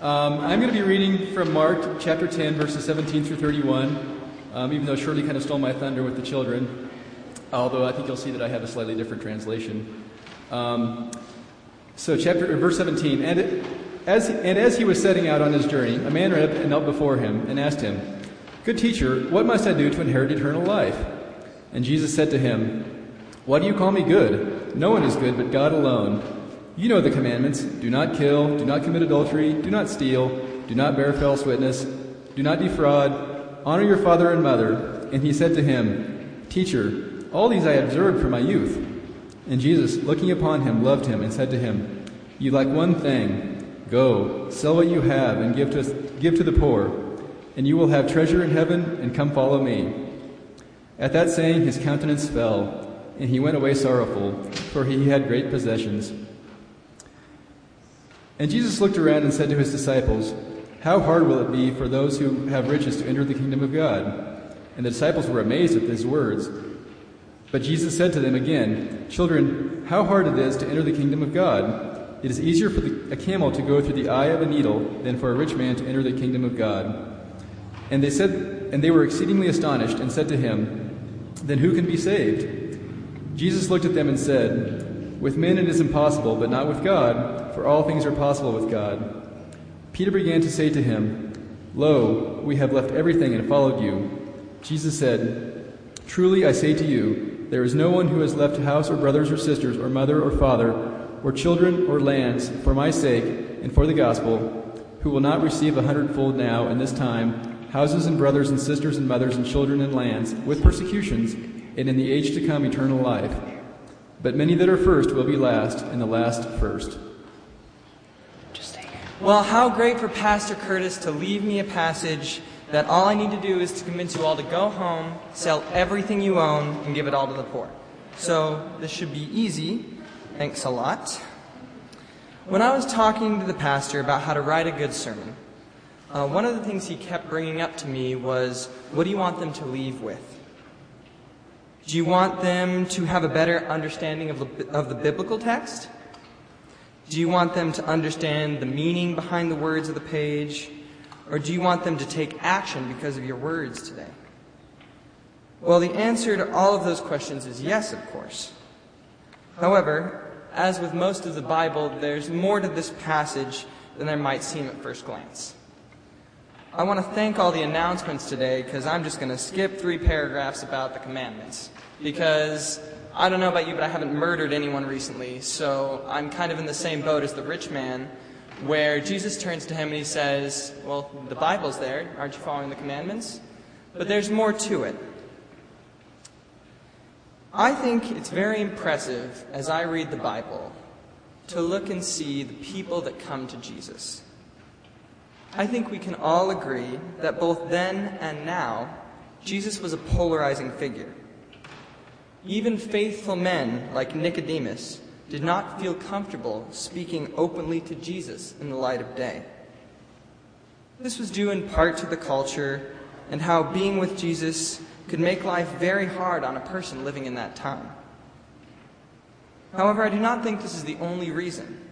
Um, I'm going to be reading from Mark chapter 10, verses 17 through 31, um, even though Shirley kind of stole my thunder with the children, although I think you'll see that I have a slightly different translation. Um, so, chapter, verse 17, and, it, as, and as he was setting out on his journey, a man ran up and knelt before him and asked him, Good teacher, what must I do to inherit eternal life? And Jesus said to him, Why do you call me good? No one is good but God alone. You know the commandments do not kill, do not commit adultery, do not steal, do not bear false witness, do not defraud, honor your father and mother. And he said to him, Teacher, all these I observed from my youth. And Jesus, looking upon him, loved him and said to him, You lack one thing. Go, sell what you have and give to, give to the poor, and you will have treasure in heaven, and come follow me. At that saying, his countenance fell, and he went away sorrowful, for he had great possessions. And Jesus looked around and said to his disciples, How hard will it be for those who have riches to enter the kingdom of God? And the disciples were amazed at his words. But Jesus said to them again, Children, how hard it is to enter the kingdom of God. It is easier for the, a camel to go through the eye of a needle than for a rich man to enter the kingdom of God. And they said, and they were exceedingly astonished, and said to him, Then who can be saved? Jesus looked at them and said, with men it is impossible, but not with God, for all things are possible with God. Peter began to say to him, Lo, we have left everything and followed you. Jesus said, Truly I say to you, there is no one who has left house or brothers or sisters or mother or father or children or lands for my sake and for the gospel, who will not receive a hundredfold now in this time houses and brothers and sisters and mothers and children and lands with persecutions, and in the age to come eternal life. But many that are first will be last, and the last first. Well, how great for Pastor Curtis to leave me a passage that all I need to do is to convince you all to go home, sell everything you own, and give it all to the poor. So this should be easy. Thanks a lot. When I was talking to the pastor about how to write a good sermon, uh, one of the things he kept bringing up to me was, What do you want them to leave with? Do you want them to have a better understanding of the, of the biblical text? Do you want them to understand the meaning behind the words of the page? Or do you want them to take action because of your words today? Well, the answer to all of those questions is yes, of course. However, as with most of the Bible, there's more to this passage than there might seem at first glance. I want to thank all the announcements today because I'm just going to skip three paragraphs about the commandments. Because I don't know about you, but I haven't murdered anyone recently, so I'm kind of in the same boat as the rich man, where Jesus turns to him and he says, Well, the Bible's there. Aren't you following the commandments? But there's more to it. I think it's very impressive as I read the Bible to look and see the people that come to Jesus. I think we can all agree that both then and now, Jesus was a polarizing figure. Even faithful men like Nicodemus did not feel comfortable speaking openly to Jesus in the light of day. This was due in part to the culture and how being with Jesus could make life very hard on a person living in that time. However, I do not think this is the only reason.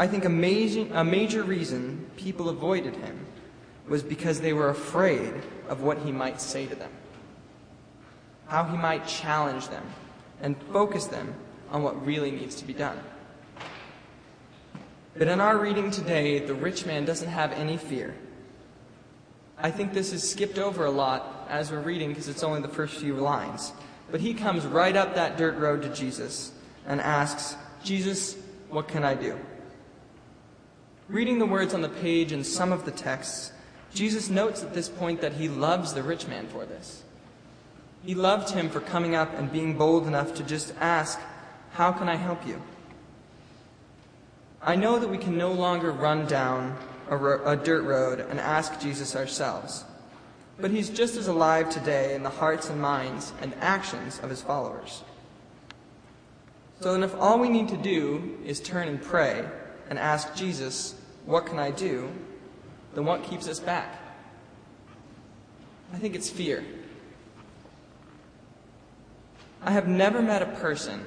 I think a major, a major reason people avoided him was because they were afraid of what he might say to them, how he might challenge them, and focus them on what really needs to be done. But in our reading today, the rich man doesn't have any fear. I think this is skipped over a lot as we're reading because it's only the first few lines. But he comes right up that dirt road to Jesus and asks, Jesus, what can I do? Reading the words on the page and some of the texts, Jesus notes at this point that he loves the rich man for this. He loved him for coming up and being bold enough to just ask, How can I help you? I know that we can no longer run down a, ro- a, dirt road and ask Jesus ourselves, but he's just as alive today in the hearts and minds and actions of his followers. So then, if all we need to do is turn and pray and ask Jesus, what can I do? Then what keeps us back? I think it's fear. I have never met a person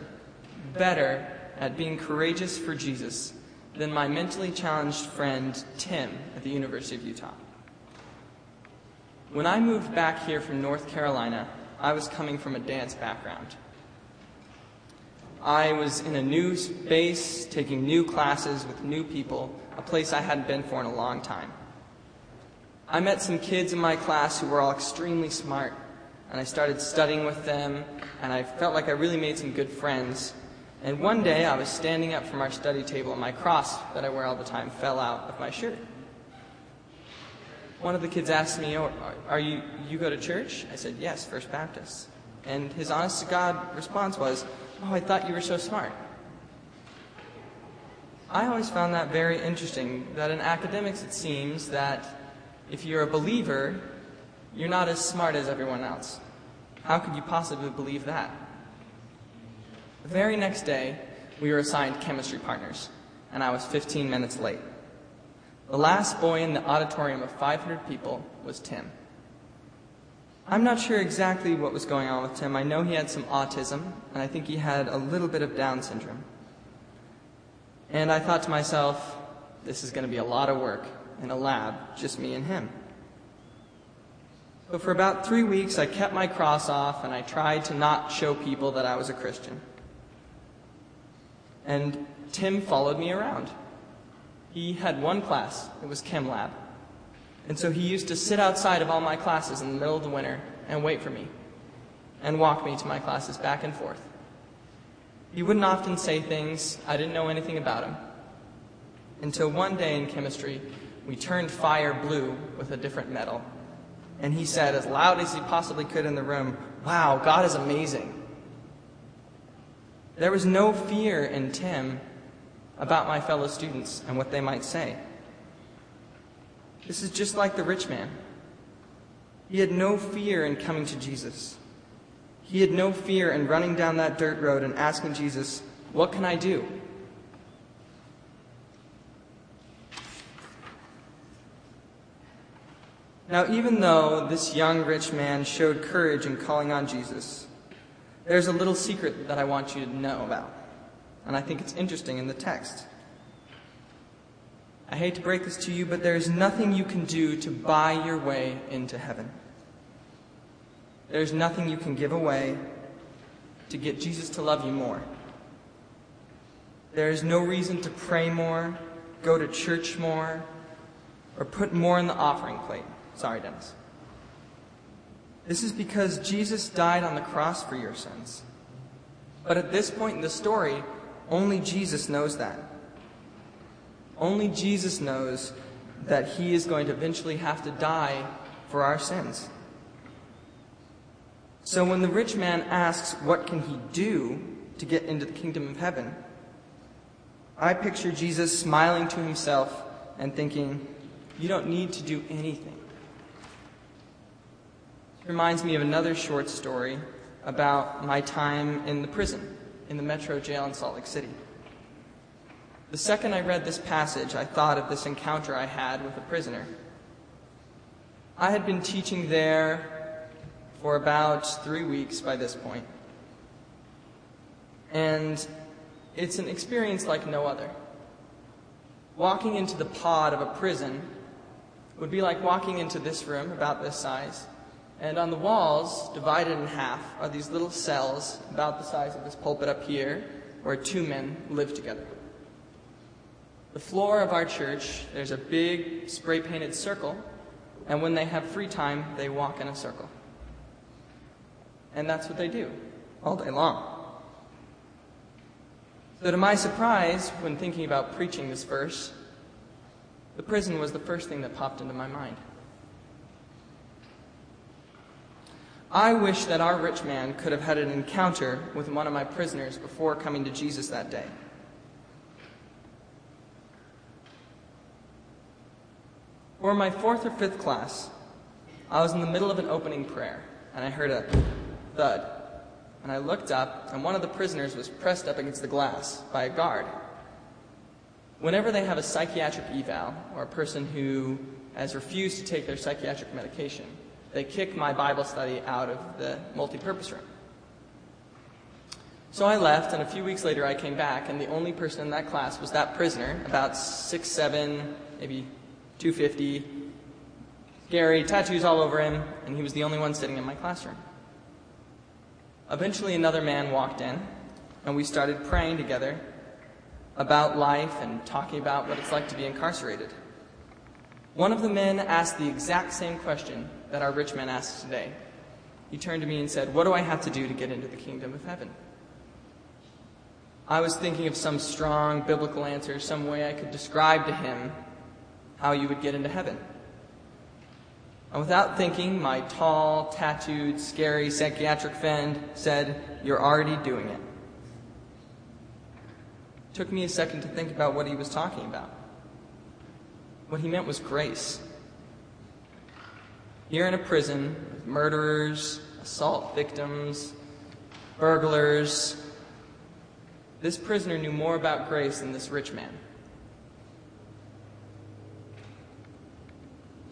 better at being courageous for Jesus than my mentally challenged friend Tim at the University of Utah. When I moved back here from North Carolina, I was coming from a dance background. I was in a new space, taking new classes with new people, a place I hadn't been for in a long time. I met some kids in my class who were all extremely smart, and I started studying with them, and I felt like I really made some good friends. And one day I was standing up from our study table, and my cross that I wear all the time fell out of my shirt. One of the kids asked me, oh, Are you, you go to church? I said, Yes, First Baptist. And his honest to God response was, Oh, I thought you were so smart. I always found that very interesting that in academics it seems that if you're a believer, you're not as smart as everyone else. How could you possibly believe that? The very next day, we were assigned chemistry partners, and I was 15 minutes late. The last boy in the auditorium of 500 people was Tim. I'm not sure exactly what was going on with Tim. I know he had some autism, and I think he had a little bit of Down syndrome. And I thought to myself, this is going to be a lot of work in a lab, just me and him. So for about three weeks, I kept my cross off and I tried to not show people that I was a Christian. And Tim followed me around. He had one class, it was Chem Lab. And so he used to sit outside of all my classes in the middle of the winter and wait for me and walk me to my classes back and forth. He wouldn't often say things, I didn't know anything about him. Until one day in chemistry, we turned fire blue with a different metal. And he said, as loud as he possibly could in the room, Wow, God is amazing. There was no fear in Tim about my fellow students and what they might say. This is just like the rich man. He had no fear in coming to Jesus. He had no fear in running down that dirt road and asking Jesus, What can I do? Now, even though this young rich man showed courage in calling on Jesus, there's a little secret that I want you to know about. And I think it's interesting in the text. I hate to break this to you, but there is nothing you can do to buy your way into heaven. There's nothing you can give away to get Jesus to love you more. There is no reason to pray more, go to church more, or put more in the offering plate. Sorry, Dennis. This is because Jesus died on the cross for your sins. But at this point in the story, only Jesus knows that. Only Jesus knows that he is going to eventually have to die for our sins. So when the rich man asks, What can he do to get into the kingdom of heaven? I picture Jesus smiling to himself and thinking, You don't need to do anything. It reminds me of another short story about my time in the prison, in the Metro jail in Salt Lake City. The second I read this passage, I thought of this encounter I had with a prisoner. I had been teaching there for about three weeks by this point. And it's an experience like no other. Walking into the pod of a prison would be like walking into this room, about this size. And on the walls, divided in half, are these little cells about the size of this pulpit up here, where two men live together. The floor of our church, there's a big spray painted circle, and when they have free time, they walk in a circle. And that's what they do all day long. So, to my surprise, when thinking about preaching this verse, the prison was the first thing that popped into my mind. I wish that our rich man could have had an encounter with one of my prisoners before coming to Jesus that day. For my fourth or fifth class, I was in the middle of an opening prayer, and I heard a thud. And I looked up, and one of the prisoners was pressed up against the glass by a guard. Whenever they have a psychiatric eval, or a person who has refused to take their psychiatric medication, they kick my Bible study out of the multipurpose room. So I left, and a few weeks later I came back, and the only person in that class was that prisoner, about six seven, maybe 250, scary, tattoos all over him, and he was the only one sitting in my classroom. Eventually, another man walked in, and we started praying together about life and talking about what it's like to be incarcerated. One of the men asked the exact same question that our rich man asked today. He turned to me and said, What do I have to do to get into the kingdom of heaven? I was thinking of some strong biblical answer, some way I could describe to him how you would get into heaven. And without thinking, my tall, tattooed, scary psychiatric friend said, You're already doing it. it. Took me a second to think about what he was talking about. What he meant was grace. Here in a prison with murderers, assault victims, burglars, this prisoner knew more about grace than this rich man.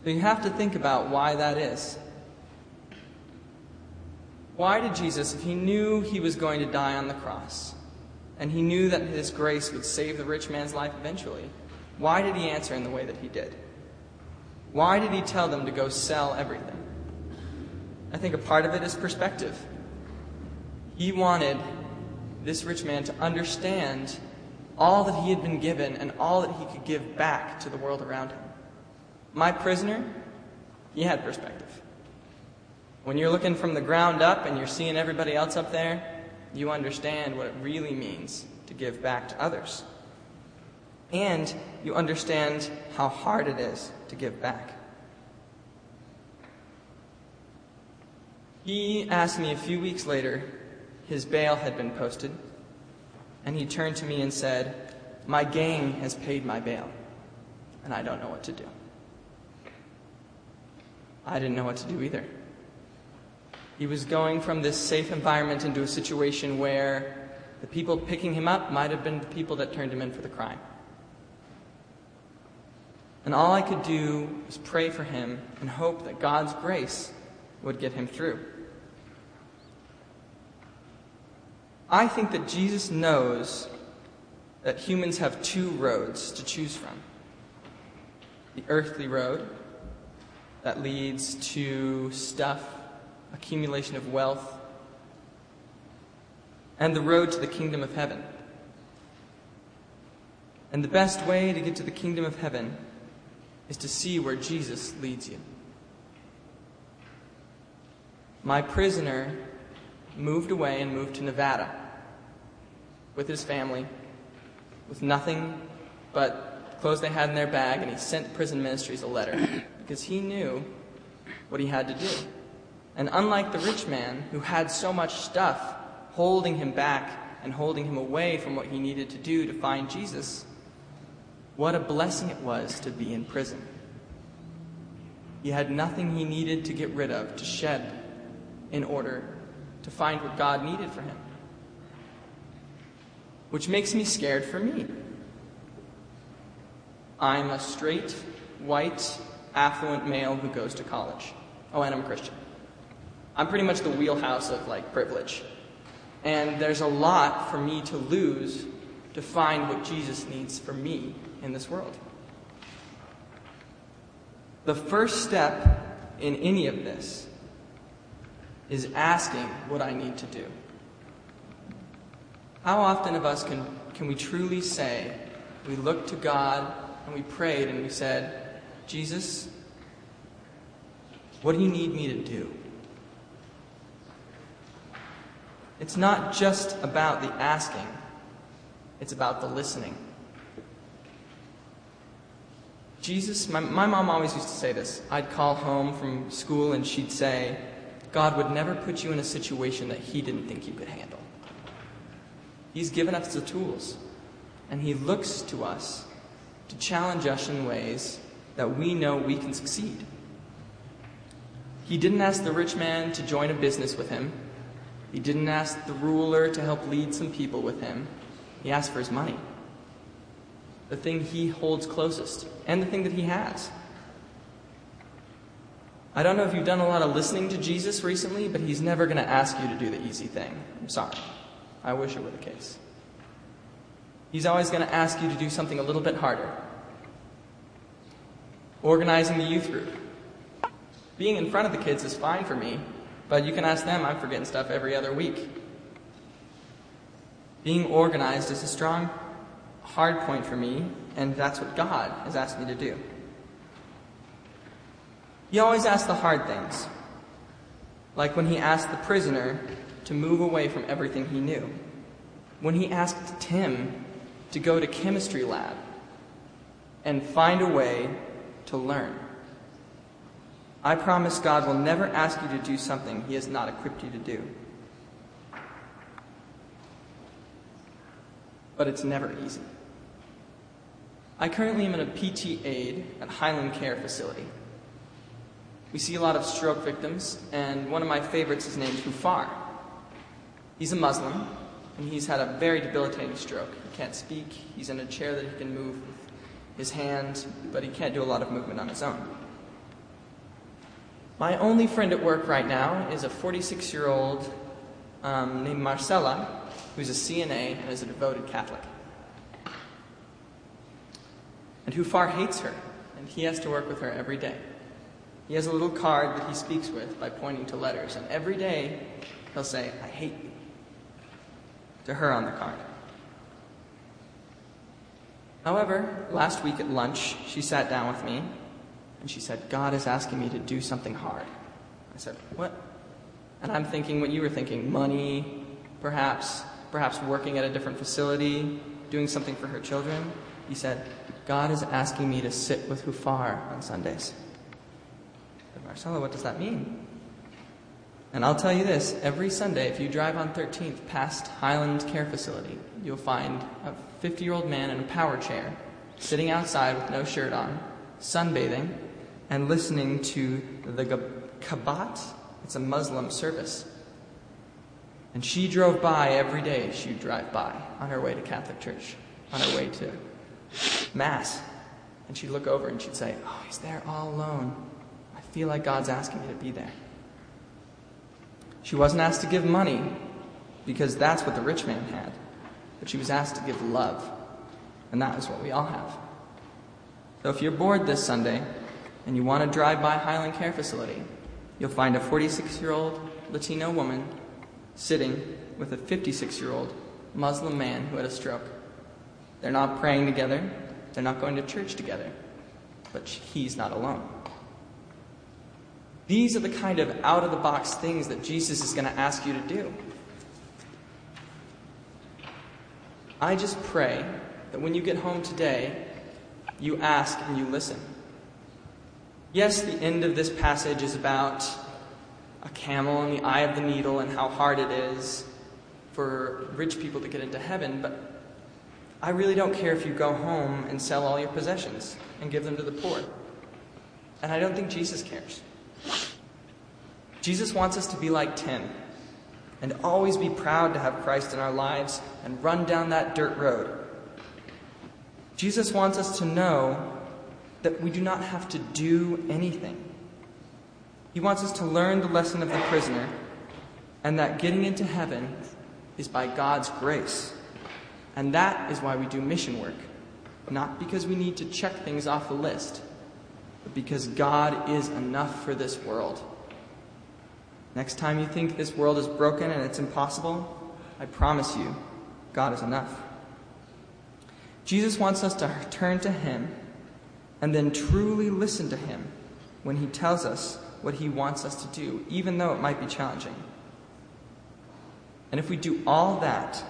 So you have to think about why that is. Why did Jesus, if he knew he was going to die on the cross, and he knew that his grace would save the rich man's life eventually, why did he answer in the way that he did? Why did he tell them to go sell everything? I think a part of it is perspective. He wanted this rich man to understand all that he had been given and all that he could give back to the world around him. My prisoner, he had perspective. When you're looking from the ground up and you're seeing everybody else up there, you understand what it really means to give back to others. And you understand how hard it is to give back. He asked me a few weeks later his bail had been posted, and he turned to me and said, My gang has paid my bail, and I don't know what to do. I didn't know what to do either. He was going from this safe environment into a situation where the people picking him up might have been the people that turned him in for the crime. And all I could do was pray for him and hope that God's grace would get him through. I think that Jesus knows that humans have two roads to choose from the earthly road that leads to stuff, accumulation of wealth, and the road to the kingdom of heaven. And the best way to get to the kingdom of heaven is to see where Jesus leads you. My prisoner moved away and moved to Nevada with his family with nothing but clothes they had in their bag, and he sent prison ministries a letter because he knew what he had to do. And unlike the rich man who had so much stuff holding him back and holding him away from what he needed to do to find Jesus, what a blessing it was to be in prison. He had nothing he needed to get rid of, to shed, in order to find what God needed for him which makes me scared for me. I'm a straight, white, affluent male who goes to college. Oh, and I'm Christian. I'm pretty much the wheelhouse of like privilege. And there's a lot for me to lose to find what Jesus needs for me in this world. The first step in any of this is asking what I need to do. How often of us can, can we truly say, we looked to God and we prayed and we said, Jesus, what do you need me to do? It's not just about the asking, it's about the listening. Jesus, my, my mom always used to say this. I'd call home from school and she'd say, God would never put you in a situation that He didn't think you could handle. He's given us the tools, and He looks to us to challenge us in ways that we know we can succeed. He didn't ask the rich man to join a business with him. He didn't ask the ruler to help lead some people with him. He asked for his money. The thing he holds closest, and the thing that he has. I don't know if you've done a lot of listening to Jesus recently, but he's never going to ask you to do the easy thing. I'm sorry. I wish it were the case. He's always going to ask you to do something a little bit harder. Organizing the youth group. Being in front of the kids is fine for me, but you can ask them, I'm forgetting stuff every other week. Being organized is a strong, hard point for me, and that's what God has asked me to do. He always asks the hard things, like when he asked the prisoner to move away from everything he knew, when he asked Tim to go to chemistry lab and find a way to learn. I promise God will never ask you to do something he has not equipped you to do. But it's never easy. I currently am in a PT aide at Highland Care Facility. We see a lot of stroke victims, and one of my favorites is named Hufar. He's a Muslim, and he's had a very debilitating stroke. He can't speak, he's in a chair that he can move with his hand, but he can't do a lot of movement on his own. My only friend at work right now is a 46 year old um, named Marcella, who's a CNA and is a devoted Catholic. And Hufar hates her, and he has to work with her every day. He has a little card that he speaks with by pointing to letters, and every day he'll say, I hate you, to her on the card. However, last week at lunch, she sat down with me and she said, God is asking me to do something hard. I said, What? And I'm thinking what you were thinking money, perhaps, perhaps working at a different facility, doing something for her children. He said, God is asking me to sit with Hufar on Sundays. Said, Marcella, what does that mean? And I'll tell you this every Sunday, if you drive on 13th past Highland Care Facility, you'll find a 50 year old man in a power chair, sitting outside with no shirt on, sunbathing, and listening to the Kabat. It's a Muslim service. And she drove by every day, she'd drive by on her way to Catholic Church, on her way to Mass. And she'd look over and she'd say, Oh, he's there all alone. I feel like God's asking me to be there. She wasn't asked to give money because that's what the rich man had, but she was asked to give love, and that is what we all have. So if you're bored this Sunday and you want to drive by Highland Care Facility, you'll find a 46 year old Latino woman sitting with a 56 year old Muslim man who had a stroke. They're not praying together, they're not going to church together, but he's not alone. These are the kind of out of the box things that Jesus is going to ask you to do. I just pray that when you get home today, you ask and you listen. Yes, the end of this passage is about a camel in the eye of the needle and how hard it is for rich people to get into heaven, but I really don't care if you go home and sell all your possessions and give them to the poor. And I don't think Jesus cares. Jesus wants us to be like Tim and always be proud to have Christ in our lives and run down that dirt road. Jesus wants us to know that we do not have to do anything. He wants us to learn the lesson of the prisoner and that getting into heaven is by God's grace. And that is why we do mission work. Not because we need to check things off the list, but because God is enough for this world. Next time you think this world is broken and it's impossible, I promise you, God is enough. Jesus wants us to turn to Him and then truly listen to Him when He tells us what He wants us to do, even though it might be challenging. And if we do all that,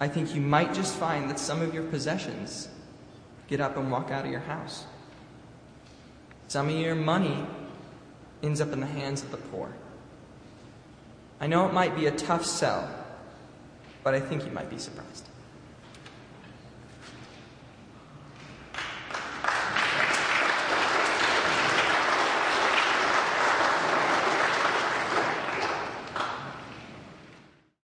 I think you might just find that some of your possessions get up and walk out of your house. Some of your money ends up in the hands of the poor. I know it might be a tough sell, but I think you might be surprised.